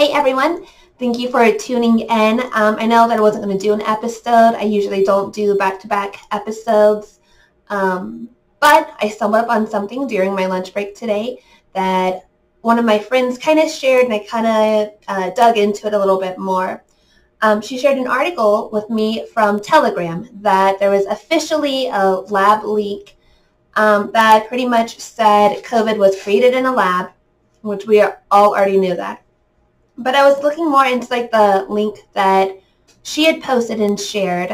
Hey everyone, thank you for tuning in. Um, I know that I wasn't going to do an episode. I usually don't do back-to-back episodes. Um, but I stumbled upon something during my lunch break today that one of my friends kind of shared and I kind of uh, dug into it a little bit more. Um, she shared an article with me from Telegram that there was officially a lab leak um, that pretty much said COVID was created in a lab, which we all already knew that. But I was looking more into like the link that she had posted and shared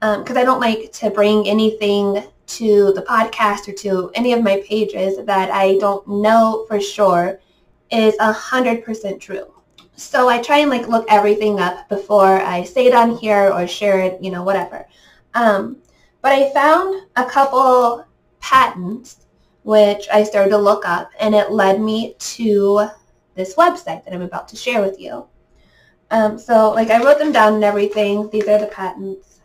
because um, I don't like to bring anything to the podcast or to any of my pages that I don't know for sure is a hundred percent true. So I try and like look everything up before I say it on here or share it, you know, whatever. Um, but I found a couple patents which I started to look up and it led me to this website that I'm about to share with you. Um, so like I wrote them down and everything. These are the patents.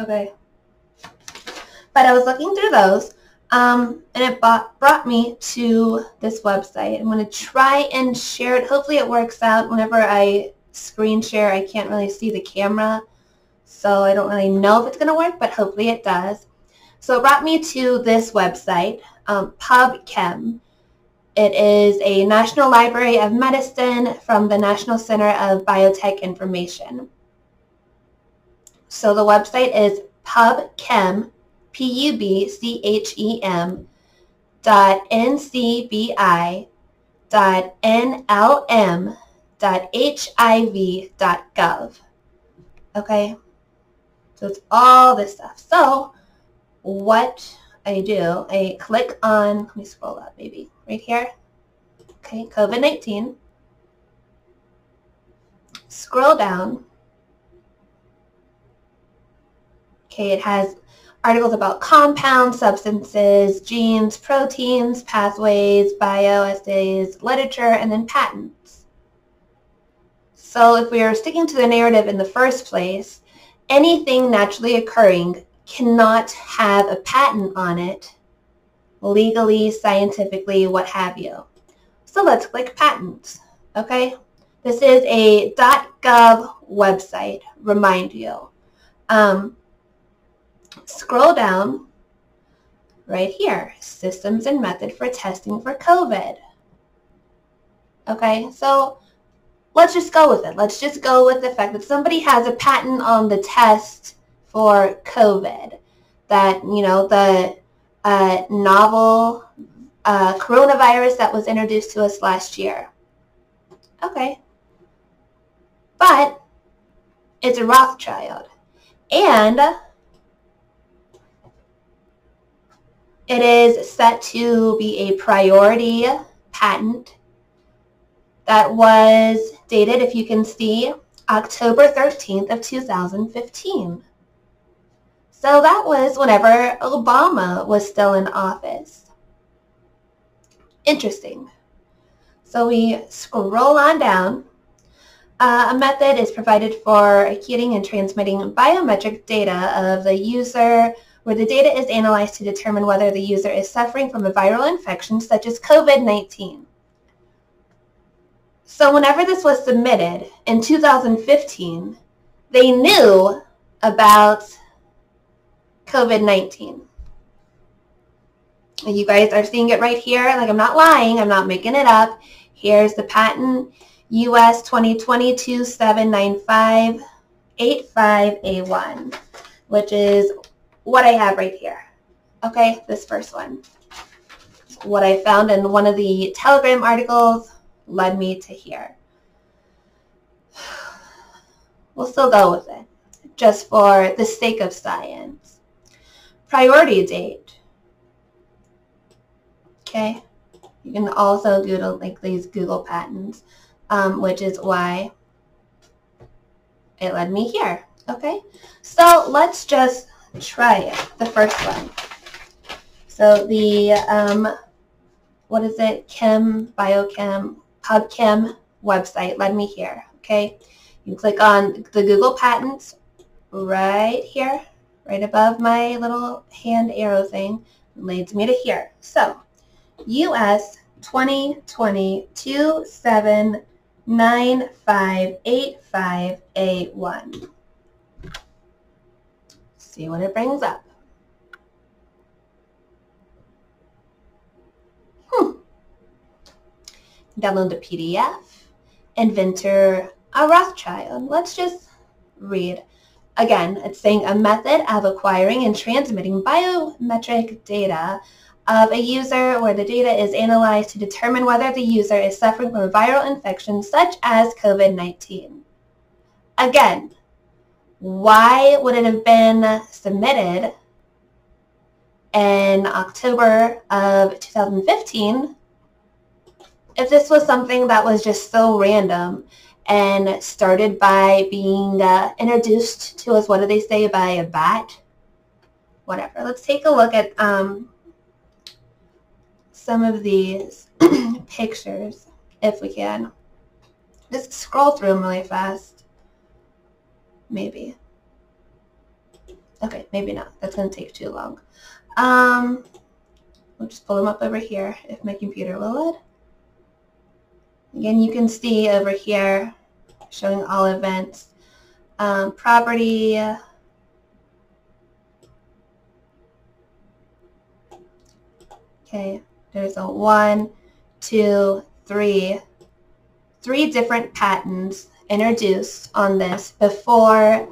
Okay. But I was looking through those um, and it bought, brought me to this website. I'm going to try and share it. Hopefully it works out. Whenever I screen share, I can't really see the camera. So I don't really know if it's going to work, but hopefully it does. So it brought me to this website, um, PubChem. It is a National Library of Medicine from the National Center of Biotech Information. So the website is pubchem, P-U-B-C-H-E-M dot N-C-B-I dot N-L-M dot H-I-V dot gov. Okay? So it's all this stuff. So what I do, I click on, let me scroll up maybe, right here. Okay, COVID-19. Scroll down. Okay, it has articles about compounds, substances, genes, proteins, pathways, bioassays, literature, and then patents. So if we are sticking to the narrative in the first place, anything naturally occurring cannot have a patent on it legally, scientifically, what have you. So let's click patents, okay? This is a .gov website, remind you. Um, scroll down right here, systems and method for testing for COVID. Okay, so let's just go with it. Let's just go with the fact that somebody has a patent on the test for COVID. That, you know, the uh, novel uh, coronavirus that was introduced to us last year. Okay. But it's a Rothschild. And it is set to be a priority patent that was dated, if you can see, October 13th of 2015. So that was whenever Obama was still in office. Interesting. So we scroll on down. Uh, a method is provided for accumulating and transmitting biometric data of the user where the data is analyzed to determine whether the user is suffering from a viral infection such as COVID-19. So whenever this was submitted in 2015, they knew about COVID-19. You guys are seeing it right here. Like I'm not lying. I'm not making it up. Here's the patent US 2022-795-85A1, which is what I have right here. Okay, this first one. What I found in one of the Telegram articles led me to here. We'll still go with it, just for the sake of science priority date. Okay. You can also Google like these Google patents, um, which is why it led me here. Okay. So let's just try it. The first one. So the, um, what is it? Chem, Biochem, PubChem website led me here. Okay. You click on the Google patents right here right above my little hand arrow thing leads me to here. So, US 2020 27958581. See what it brings up. Hmm. Download the PDF. Inventor a Rothschild. Let's just read. Again, it's saying a method of acquiring and transmitting biometric data of a user where the data is analyzed to determine whether the user is suffering from a viral infection such as COVID-19. Again, why would it have been submitted in October of 2015 if this was something that was just so random and started by being uh, introduced to us, what do they say, by a bat? Whatever. Let's take a look at um, some of these pictures, if we can. Just scroll through them really fast. Maybe. Okay, maybe not. That's going to take too long. Um, we'll just pull them up over here if my computer will load. Again, you can see over here showing all events. Um, property, okay, there's a one, two, three, three different patents introduced on this before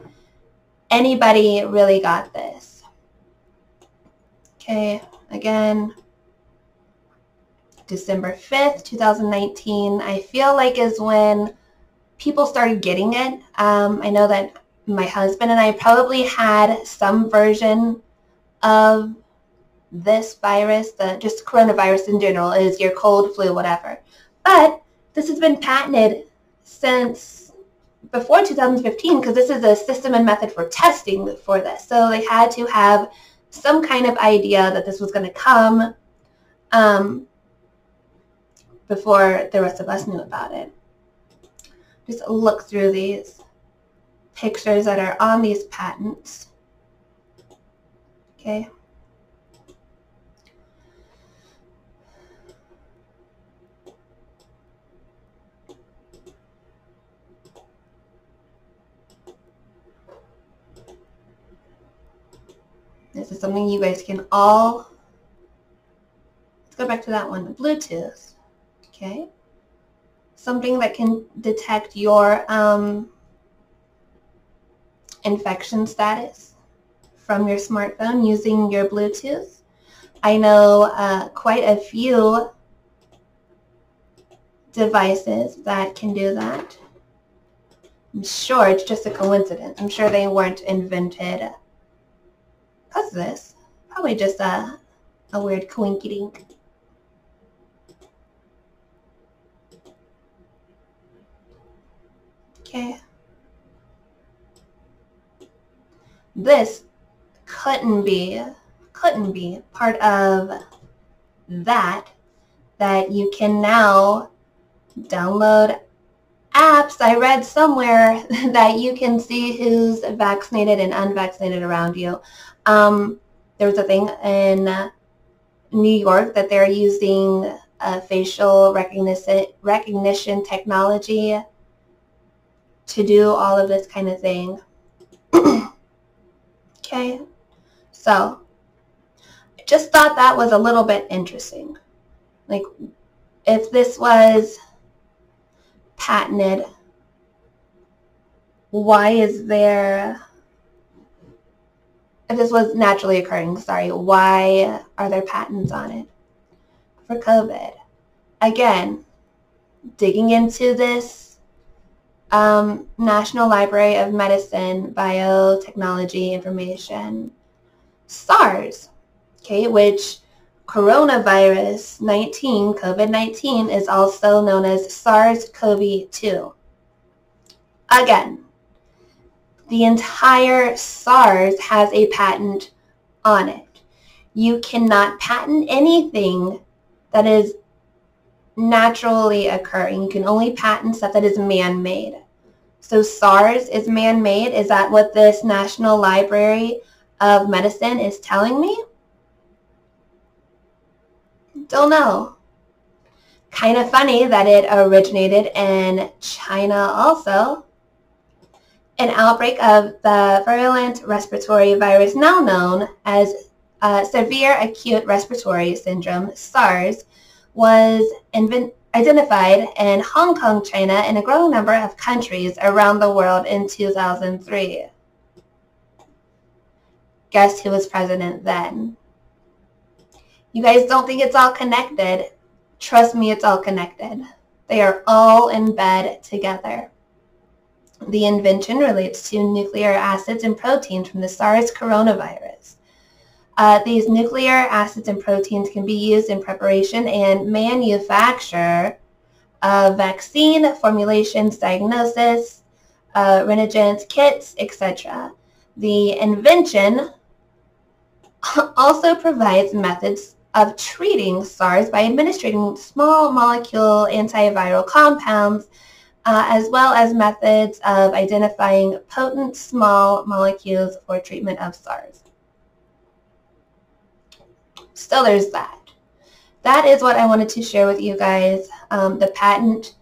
anybody really got this. Okay, again, December 5th, 2019, I feel like is when people started getting it. Um, I know that my husband and I probably had some version of this virus, the just coronavirus in general, is your cold, flu, whatever. But this has been patented since before 2015 because this is a system and method for testing for this. So they had to have some kind of idea that this was going to come. Um, before the rest of us knew about it. Just look through these pictures that are on these patents. Okay. This is something you guys can all, let's go back to that one, Bluetooth okay? Something that can detect your um, infection status from your smartphone using your Bluetooth. I know uh, quite a few devices that can do that. I'm sure it's just a coincidence. I'm sure they weren't invented of this. Probably just a, a weird coinkydink. Okay. This couldn't be, couldn't be part of that, that you can now download apps. I read somewhere that you can see who's vaccinated and unvaccinated around you. Um, there was a thing in New York that they're using facial recognition, recognition technology to do all of this kind of thing. okay, so I just thought that was a little bit interesting. Like, if this was patented, why is there, if this was naturally occurring, sorry, why are there patents on it for COVID? Again, digging into this um, National Library of Medicine Biotechnology Information, SARS, okay, which coronavirus 19, COVID-19, is also known as SARS-CoV-2. Again, the entire SARS has a patent on it. You cannot patent anything that is naturally occurring. You can only patent stuff that is man-made. So SARS is man-made. Is that what this National Library of Medicine is telling me? Don't know. Kind of funny that it originated in China also. An outbreak of the virulent respiratory virus now known as uh, severe acute respiratory syndrome, SARS, was invent- identified in Hong Kong, China, and a growing number of countries around the world in 2003. Guess who was president then? You guys don't think it's all connected. Trust me, it's all connected. They are all in bed together. The invention relates to nuclear acids and proteins from the SARS coronavirus. Uh, these nuclear acids and proteins can be used in preparation and manufacture of vaccine formulations, diagnosis, uh, reagents, kits, etc. The invention also provides methods of treating SARS by administering small molecule antiviral compounds uh, as well as methods of identifying potent small molecules for treatment of SARS. So there's that. That is what I wanted to share with you guys. Um, the patent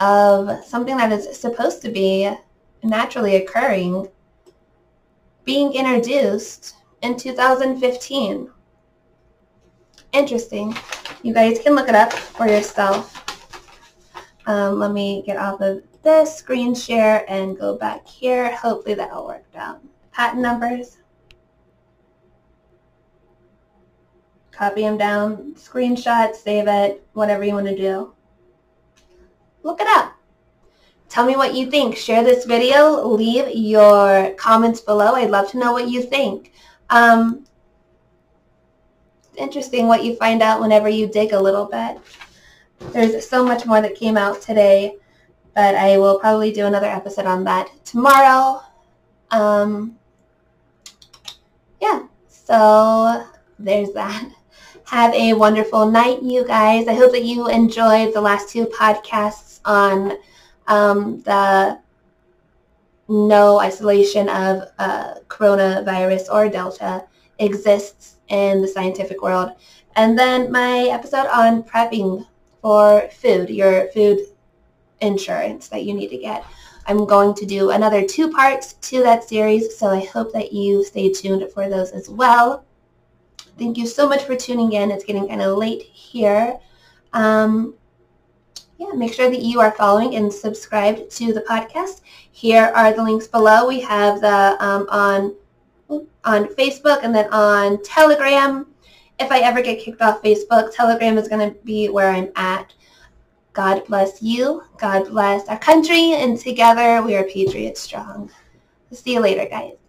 of something that is supposed to be naturally occurring being introduced in 2015. Interesting. You guys can look it up for yourself. Um, let me get off of this screen share and go back here. Hopefully that'll work out. Patent numbers. Copy them down, screenshot, save it, whatever you want to do. Look it up. Tell me what you think. Share this video. Leave your comments below. I'd love to know what you think. Um, interesting what you find out whenever you dig a little bit. There's so much more that came out today, but I will probably do another episode on that tomorrow. Um, yeah, so there's that. Have a wonderful night, you guys. I hope that you enjoyed the last two podcasts on um, the no isolation of uh, coronavirus or Delta exists in the scientific world. And then my episode on prepping for food, your food insurance that you need to get. I'm going to do another two parts to that series, so I hope that you stay tuned for those as well. Thank you so much for tuning in. It's getting kind of late here. Um, yeah, make sure that you are following and subscribed to the podcast. Here are the links below. We have the um, on on Facebook and then on Telegram. If I ever get kicked off Facebook, Telegram is going to be where I'm at. God bless you. God bless our country. And together we are Patriot Strong. See you later, guys.